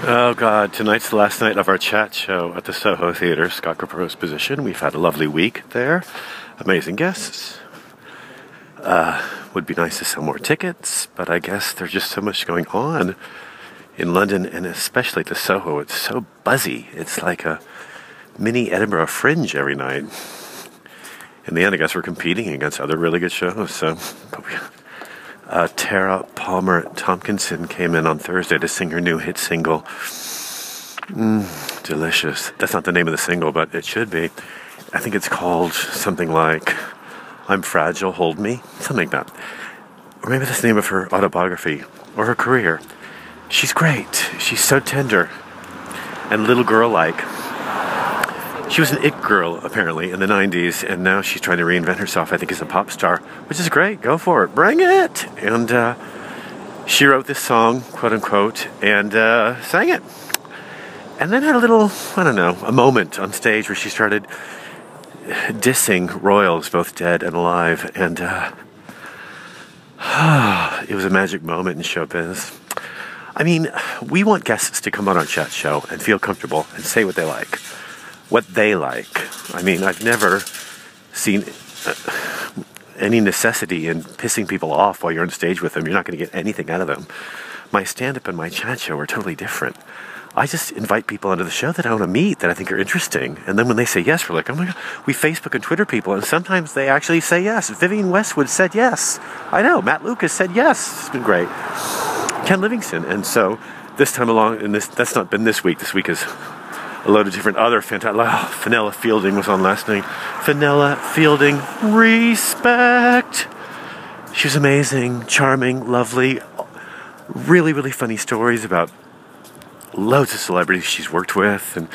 Oh God! Tonight's the last night of our chat show at the Soho Theatre, Scott Capurro's Position. We've had a lovely week there, amazing guests. Uh, would be nice to sell more tickets, but I guess there's just so much going on in London, and especially the Soho. It's so buzzy. It's like a mini Edinburgh Fringe every night. In the end, I guess we're competing against other really good shows. So, uh, Tara Palmer Tomkinson came in on Thursday to sing her new hit single. Mm, delicious. That's not the name of the single, but it should be. I think it's called something like I'm Fragile, Hold Me, something like that. Or maybe that's the name of her autobiography or her career. She's great. She's so tender and little girl like. She was an it girl, apparently, in the 90s, and now she's trying to reinvent herself, I think, as a pop star, which is great. Go for it. Bring it. And uh, she wrote this song, quote unquote, and uh, sang it. And then had a little, I don't know, a moment on stage where she started dissing royals, both dead and alive. And uh, it was a magic moment in showbiz. I mean, we want guests to come on our chat show and feel comfortable and say what they like what they like. I mean, I've never seen uh, any necessity in pissing people off while you're on stage with them. You're not going to get anything out of them. My stand up and my chat show are totally different. I just invite people onto the show that I want to meet that I think are interesting. And then when they say yes, we're like, oh my God, we Facebook and Twitter people. And sometimes they actually say yes. Vivienne Westwood said yes. I know. Matt Lucas said yes. It's been great. Ken Livingstone. And so this time along, and this that's not been this week. This week is a load of different other fantastic. Oh, Fenella Fielding was on last night. Fenella Fielding, respect. She was amazing, charming, lovely. Really, really funny stories about loads of celebrities she's worked with and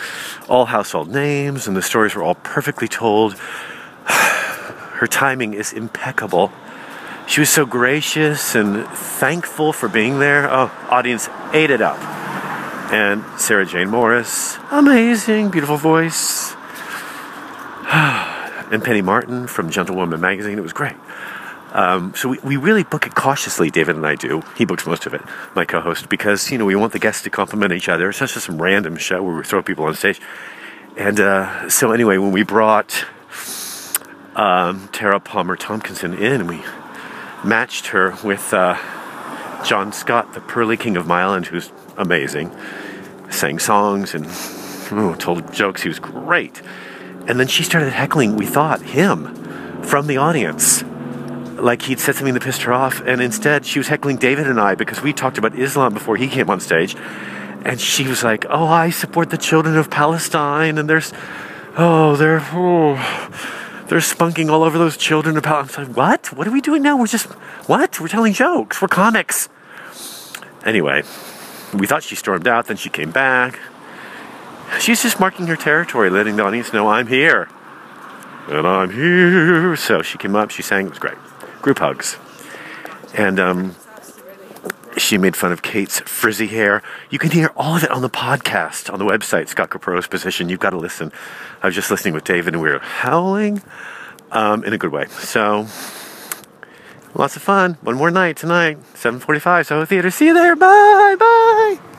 all household names, and the stories were all perfectly told. Her timing is impeccable. She was so gracious and thankful for being there. Oh, audience ate it up and Sarah Jane Morris, amazing, beautiful voice. and Penny Martin from Gentlewoman magazine, it was great. Um, so we, we really book it cautiously, David and I do. He books most of it, my co-host, because, you know, we want the guests to compliment each other. It's not just some random show where we throw people on stage. And uh, so anyway, when we brought um, Tara Palmer Tomkinson in, we matched her with uh, John Scott, the pearly king of my island, who's amazing. Sang songs and ooh, told jokes. He was great. And then she started heckling, we thought, him from the audience. Like he'd said something that pissed her off. And instead, she was heckling David and I because we talked about Islam before he came on stage. And she was like, oh, I support the children of Palestine. And there's, oh, they're, oh, they're spunking all over those children of Palestine. What? What are we doing now? We're just, what? We're telling jokes. We're comics. Anyway, we thought she stormed out, then she came back. She's just marking her territory, letting the audience know I'm here. And I'm here. So she came up, she sang, it was great. Group hugs. And um, she made fun of Kate's frizzy hair. You can hear all of it on the podcast on the website, Scott Capurro's Position. You've got to listen. I was just listening with David and we were howling um, in a good way. So Lots of fun. One more night tonight, 7:45 Soho Theatre. See you there. Bye. Bye.